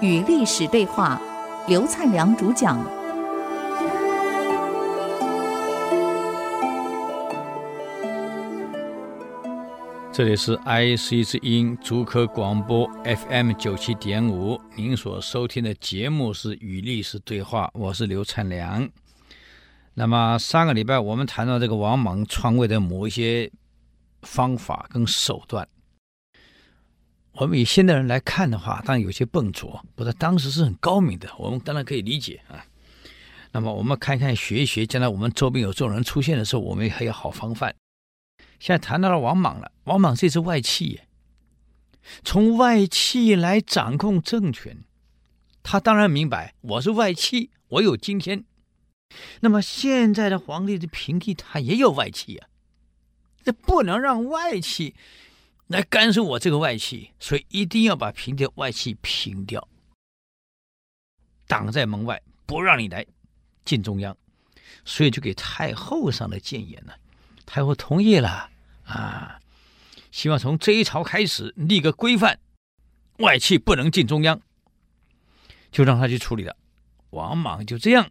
与历史对话，刘灿良主讲。这里是 IC 之音竹科广播 FM 九七点五，您所收听的节目是《与历史对话》，我是刘灿良。那么上个礼拜我们谈到这个王莽篡位的某一些方法跟手段。我们以现代人来看的话，当然有些笨拙，不过当时是很高明的，我们当然可以理解啊。那么我们看看学一学，将来我们周边有这种人出现的时候，我们还有好防范。现在谈到了王莽了，王莽这是外戚，从外戚来掌控政权，他当然明白我是外戚，我有今天。那么现在的皇帝的平地，他也有外戚呀，这不能让外戚。来干涉我这个外戚，所以一定要把平地外戚平掉，挡在门外，不让你来进中央，所以就给太后上了谏言了。太后同意了啊，希望从这一朝开始立个规范，外戚不能进中央，就让他去处理了。王莽就这样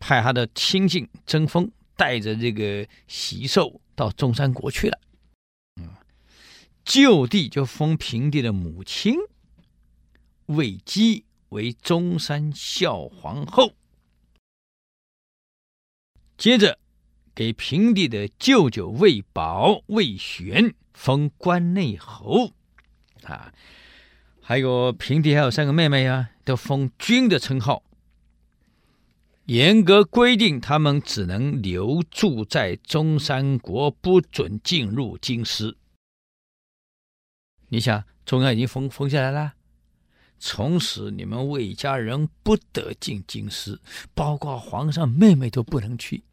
派他的亲信曾丰带着这个喜寿到中山国去了。就地就封平帝的母亲魏姬为中山孝皇后，接着给平帝的舅舅魏宝、魏玄封关内侯，啊，还有平帝还有三个妹妹啊，都封君的称号。严格规定，他们只能留住在中山国，不准进入京师。你想，中央已经封封下来了，从此你们魏家人不得进京师，包括皇上妹妹都不能去。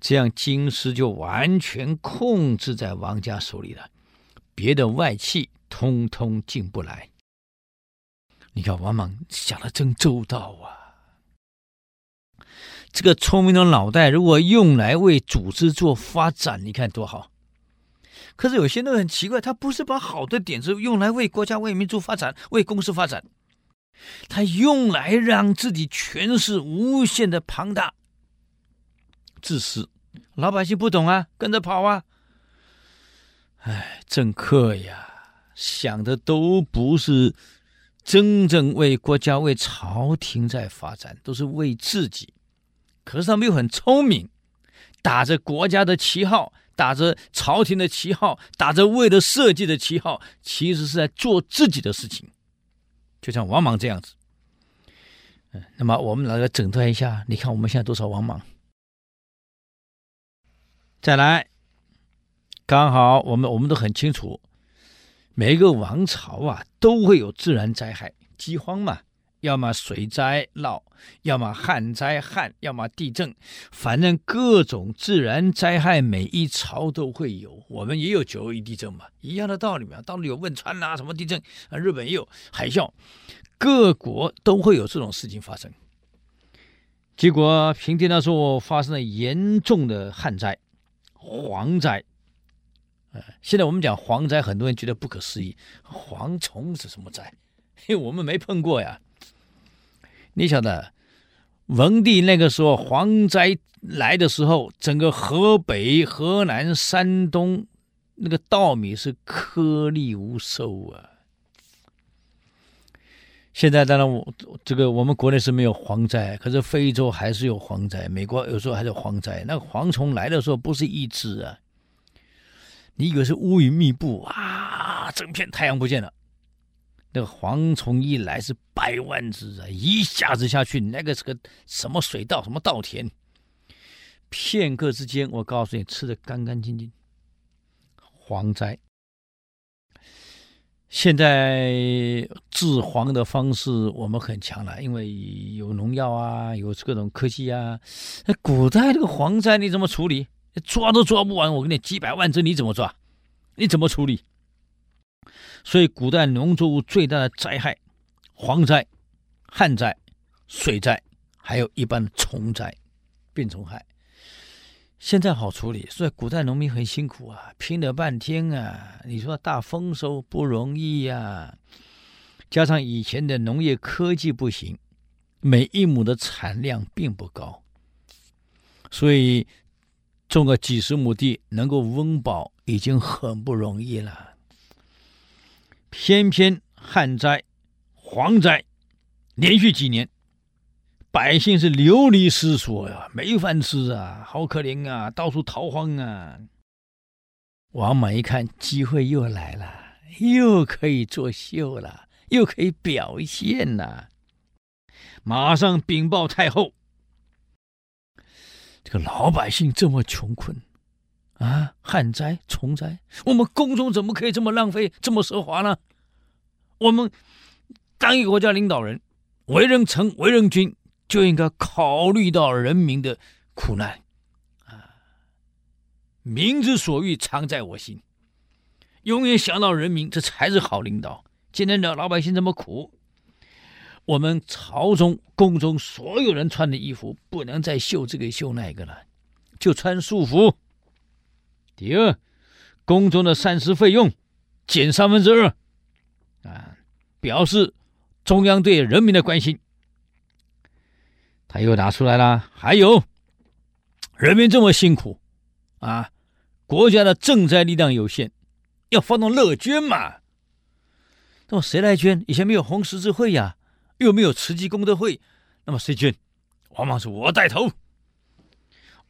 这样京师就完全控制在王家手里了，别的外戚通通进不来。你看王莽想的真周到啊！这个聪明的脑袋，如果用来为组织做发展，你看多好。可是有些人很奇怪，他不是把好的点子用来为国家、为民族发展、为公司发展，他用来让自己权势无限的庞大、自私。老百姓不懂啊，跟着跑啊。哎，政客呀，想的都不是真正为国家、为朝廷在发展，都是为自己。可是他们又很聪明，打着国家的旗号。打着朝廷的旗号，打着为了社稷的旗号，其实是在做自己的事情，就像王莽这样子。嗯，那么我们来诊断一下，你看我们现在多少王莽？再来，刚好我们我们都很清楚，每一个王朝啊都会有自然灾害，饥荒嘛。要么水灾涝，要么旱灾旱，要么地震，反正各种自然灾害，每一朝都会有。我们也有九二一地震嘛，一样的道理嘛。到了有汶川呐、什么地震啊？日本也有海啸，各国都会有这种事情发生。结果平定那时候发生了严重的旱灾、蝗灾。现在我们讲蝗灾，很多人觉得不可思议，蝗虫是什么灾？嘿，我们没碰过呀。你晓得，文帝那个时候蝗灾来的时候，整个河北、河南、山东那个稻米是颗粒无收啊。现在当然我这个我们国内是没有蝗灾，可是非洲还是有蝗灾，美国有时候还是蝗灾。那个蝗虫来的时候不是一只啊，你以为是乌云密布啊，整片太阳不见了。那个蝗虫一来是百万只啊，一下子下去，那个是个什么水稻，什么稻田，片刻之间，我告诉你，吃的干干净净。蝗灾，现在治蝗的方式我们很强了，因为有农药啊，有各种科技啊。那古代这个蝗灾你怎么处理？抓都抓不完，我跟你几百万只你怎么抓？你怎么处理？所以，古代农作物最大的灾害，蝗灾、旱灾、水灾，还有一般的虫灾、病虫害。现在好处理，所以古代农民很辛苦啊，拼了半天啊！你说大丰收不容易呀、加上以前的农业科技不行，每一亩的产量并不高，所以种个几十亩地能够温饱已经很不容易了。偏偏旱灾、蝗灾连续几年。百姓是流离失所呀，没饭吃啊，好可怜啊，到处逃荒啊。王莽一看机会又来了，又可以作秀了，又可以表现了，马上禀报太后：这个老百姓这么穷困啊，旱灾、虫灾，我们宫中怎么可以这么浪费、这么奢华呢？我们当一个国家领导人，为人臣，为人君。就应该考虑到人民的苦难，啊，民之所欲，常在我心。永远想到人民，这才是好领导。今天的老百姓这么苦，我们朝中、宫中所有人穿的衣服不能再绣这个绣那个了，就穿素服。第二，宫中的膳食费用减三分之二，啊，表示中央对人民的关心。他又拿出来了，还有人民这么辛苦啊，国家的赈灾力量有限，要发动乐捐嘛。那么谁来捐？以前没有红十字会呀，又没有慈济功德会，那么谁捐？往往是：“我带头。”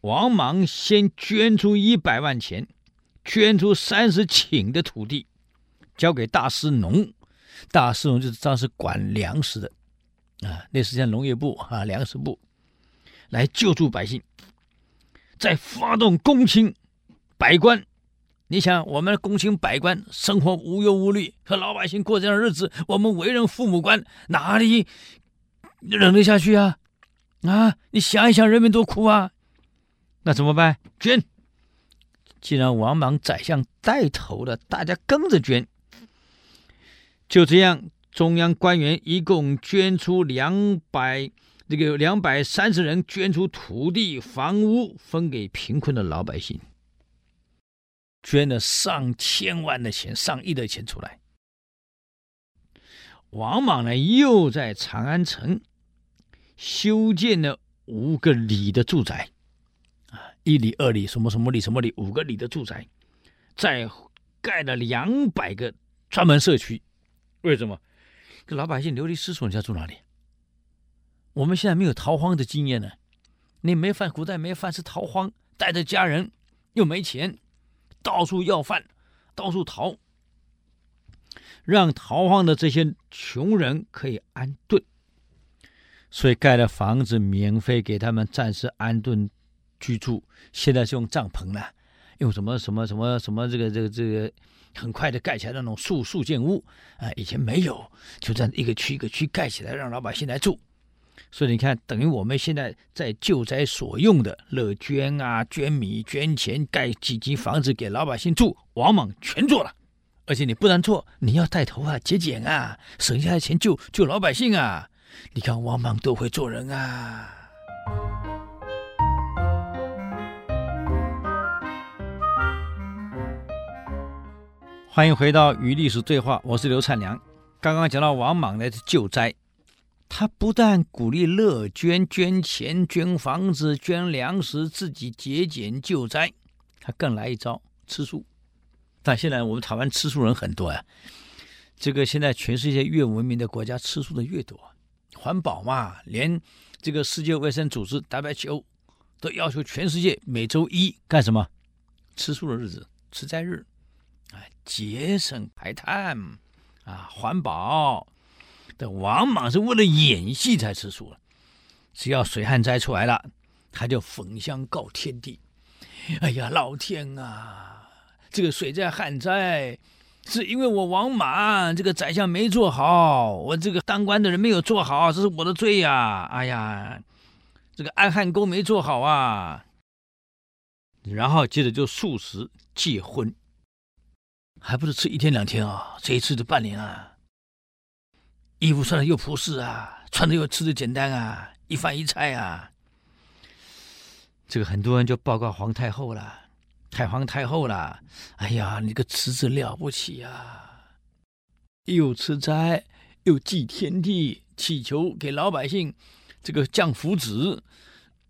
王莽先捐出一百万钱，捐出三十顷的土地，交给大司农。大司农就是当时管粮食的。啊，类似像农业部啊、粮食部，来救助百姓，再发动公卿、百官。你想，我们的公卿百官生活无忧无虑，和老百姓过这样的日子，我们为人父母官，哪里忍得下去啊？啊，你想一想，人民多苦啊！那怎么办？捐。既然王莽宰相带头了，大家跟着捐。就这样。中央官员一共捐出两百，这个两百三十人捐出土地、房屋，分给贫困的老百姓，捐了上千万的钱、上亿的钱出来。王莽呢，又在长安城修建了五个里的住宅，一里、二里，什么什么里、什么里，五个里的住宅，再盖了两百个专门社区，为什么？这老百姓流离失所，你要住哪里？我们现在没有逃荒的经验呢。你没饭，古代没饭吃，逃荒，带着家人又没钱，到处要饭，到处逃，让逃荒的这些穷人可以安顿，所以盖了房子，免费给他们暂时安顿居住。现在是用帐篷了，用什么什么什么什么这个这个这个。很快的盖起来那种速速建屋啊，以前没有，就这样一个区一个区盖起来，让老百姓来住。所以你看，等于我们现在在救灾所用的乐捐啊、捐米、捐钱、盖几级房子给老百姓住，王莽全做了。而且你不能做，你要带头啊，节俭啊，省下来钱救救老百姓啊。你看王莽多会做人啊！欢迎回到与历史对话，我是刘灿良。刚刚讲到王莽来救灾，他不但鼓励乐捐、捐钱、捐房子、捐粮食，自己节俭救灾，他更来一招吃素。但现在我们台湾吃素人很多呀，这个现在全世界越文明的国家吃素的越多，环保嘛，连这个世界卫生组织 WHO 都要求全世界每周一干什么？吃素的日子，吃斋日。节省排碳，啊，环保。这王莽是为了演戏才吃素，只要水旱灾出来了，他就焚香告天地。哎呀，老天啊，这个水灾旱灾，是因为我王莽这个宰相没做好，我这个当官的人没有做好，这是我的罪呀！哎呀，这个安汉宫没做好啊。然后接着就素食戒荤。还不是吃一天两天啊，这一次就半年啊。衣服穿的又朴实啊，穿的又吃的简单啊，一饭一菜啊。这个很多人就报告皇太后了，太皇太后了。哎呀，你个侄子了不起呀、啊！又吃斋，又祭天地，祈求给老百姓这个降福祉，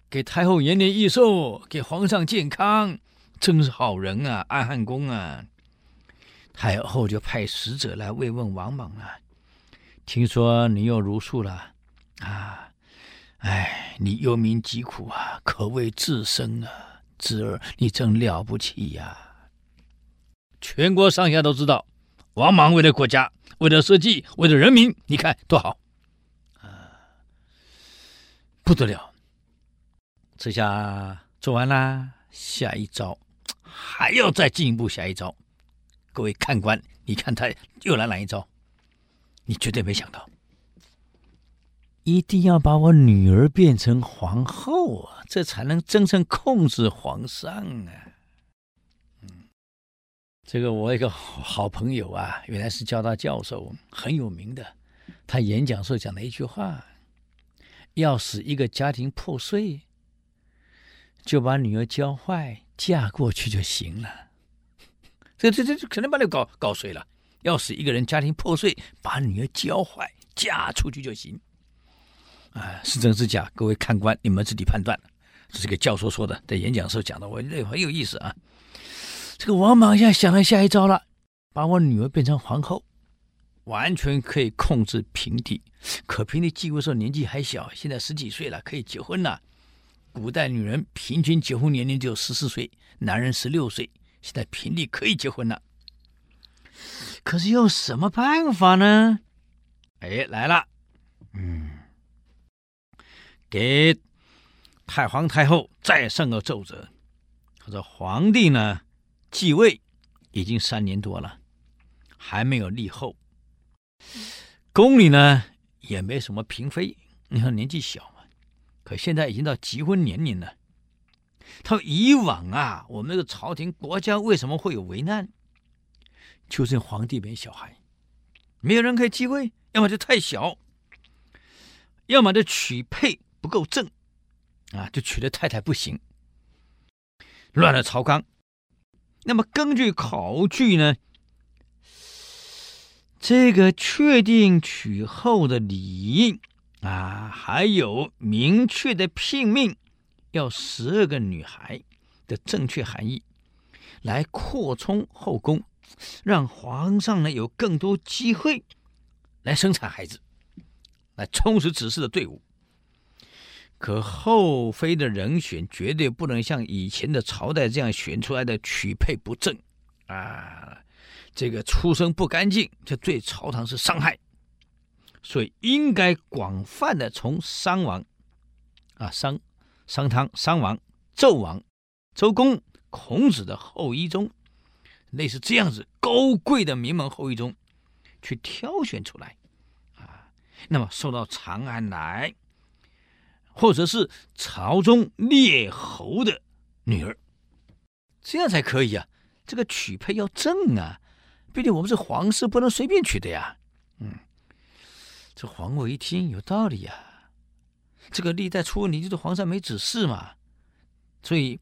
给太后延年益寿，给皇上健康，真是好人啊，安汉宫啊！太后就派使者来慰问王莽啊，听说你又如数了啊。哎，你忧民疾苦啊，可谓至深啊，侄儿，你真了不起呀、全国上下都知道，王莽为了国家，为了社稷，为了人民，你看多好啊！不得了，这下做完啦，下一招还要再进一步，下一招。各位看官，你看他又来哪一招？你绝对没想到。一定要把我女儿变成皇后啊，这才能真正控制皇上啊！嗯，这个我一个好朋友啊，原来是交大教授，很有名的。他演讲时候讲了一句话：要使一个家庭破碎，就把女儿教坏，嫁过去就行了。这这这这，可能把你搞搞碎了。要使一个人家庭破碎，把女儿教坏，嫁出去就行。啊，是真是假？各位看官，你们自己判断。这是个教授说的，在演讲时候讲的，我觉得很有意思啊。这个王莽现在想了下一招了，把我女儿变成皇后，完全可以控制平帝。可平帝继位时候年纪还小，现在十几岁了，可以结婚了。古代女人平均结婚年龄只有十四岁，男人十六岁。现在平帝可以结婚了，可是用什么办法呢？哎，来了，嗯。给太皇太后再上个奏折，他说皇帝呢继位已经三年多了，还没有立后，宫里呢也没什么嫔妃。你看年纪小嘛，可现在已经到结婚年龄了。他说以往啊，我们这个朝廷国家为什么会有危难？就是皇帝没小孩，没有人可以继位，要么就太小，要么就娶配。不够正，啊，就娶的太太不行，乱了朝纲。那么根据考据呢，这个确定娶后的礼啊，还有明确的聘命，要十二个女孩的正确含义，来扩充后宫，让皇上呢有更多机会来生产孩子，来充实子嗣的队伍。可后妃的人选绝对不能像以前的朝代这样选出来的取配不正，啊，这个出身不干净，这对朝堂是伤害，所以应该广泛的从商王，啊商商汤、商王、纣王、周公、孔子的后裔中，类似这样子高贵的名门后裔中，去挑选出来，啊，那么送到长安来。或者是朝中列侯的女儿，这样才可以啊！这个娶配要正啊，毕竟我们是皇室，不能随便娶的呀。嗯，这皇后一听有道理呀，这个历代出问题就是皇上没指示嘛，所以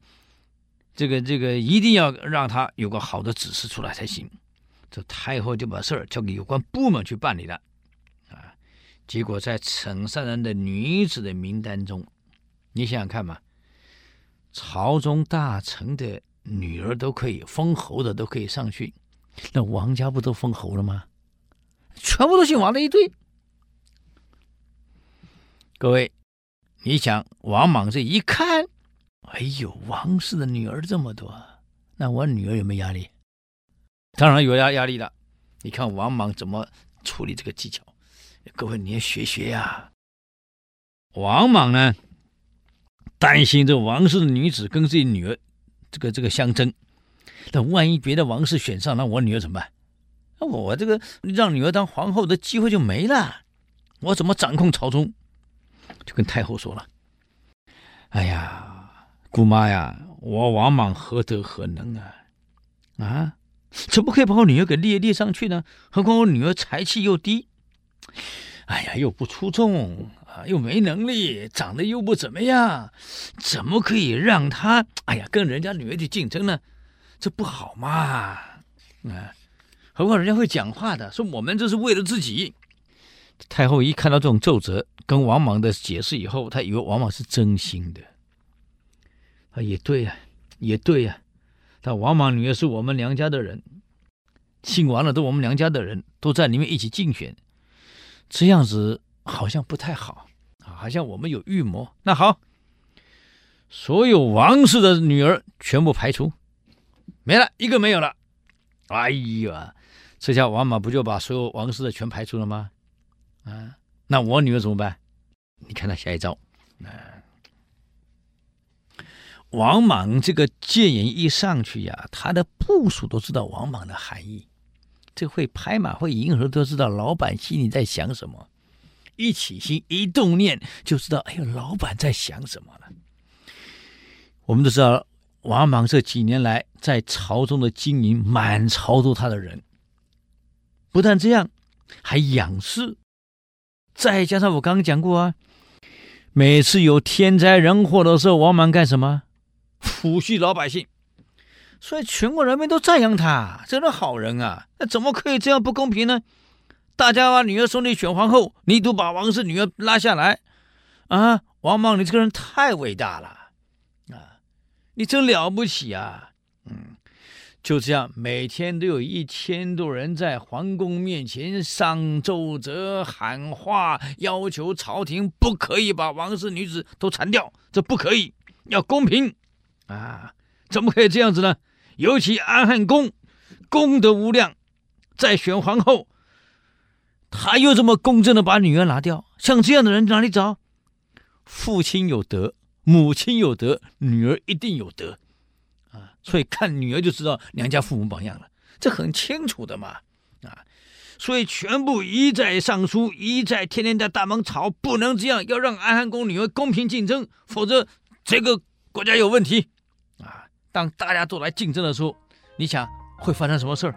这个这个一定要让他有个好的指示出来才行。这太后就把事儿交给有关部门去办理了。啊结果在陈善人的女子的名单中，你想想看嘛，朝中大臣的女儿都可以封侯的都可以上去，那王家不都封侯了吗？全部都姓王的一堆。各位，你想王莽这一看，哎呦，王氏的女儿这么多，那我女儿有没有压力？当然有压压力了。你看王莽怎么处理这个技巧？各位，你也学学呀。王莽呢，担心这王氏的女子跟自己女儿这个这个相争，那万一别的王室选上，那我女儿怎么办？那我这个让女儿当皇后的机会就没了，我怎么掌控朝中？就跟太后说了：“哎呀，姑妈呀，我王莽何德何能啊？啊，怎么可以把我女儿给列列上去呢？何况我女儿才气又低。”哎呀，又不出众啊，又没能力，长得又不怎么样，怎么可以让他哎呀跟人家女儿去竞争呢？这不好嘛！啊，何况人家会讲话的，说我们这是为了自己。太后一看到这种奏折，跟王莽的解释以后，她以为王莽是真心的。啊，也对呀，也对呀。但王莽女儿是我们娘家的人，姓王的都我们娘家的人，都在里面一起竞选，这样子好像不太好啊，好像我们有预谋。那好，所有王氏的女儿全部排除，没了一个没有了。哎呀，这下王莽不就把所有王氏的全排除了吗？啊，那我女儿怎么办？你看他下一招。啊王莽这个谏言一上去呀，他的部属都知道王莽的含义。这会拍马会迎合都知道老板心里在想什么，一起心一动念就知道，哎呦，老板在想什么了。我们都知道，王莽这几年来在朝中的经营，满朝都他的人。不但这样，还养士，再加上我刚刚讲过啊，每次有天灾人祸的时候，王莽干什么？抚恤老百姓，所以全国人民都赞扬他，真的好人啊！那怎么可以这样不公平呢？大家把女儿送你选皇后，你都把王氏女儿拉下来啊！王莽，你这个人太伟大了啊！你真了不起啊！嗯，就这样，每天都有一千多人在皇宫面前上奏折、喊话，要求朝廷不可以把王室女子都铲掉，这不可以，要公平。啊，怎么可以这样子呢？尤其安汉公功德无量，在选皇后，他又这么公正的把女儿拿掉，像这样的人哪里找？父亲有德，母亲有德，女儿一定有德啊！所以看女儿就知道娘家父母榜样了，这很清楚的嘛啊！所以全部一再上书，一再天天在大门吵，不能这样，要让安汉宫女儿公平竞争，否则这个国家有问题。啊当大家都来竞争的时候，你想会发生什么事儿？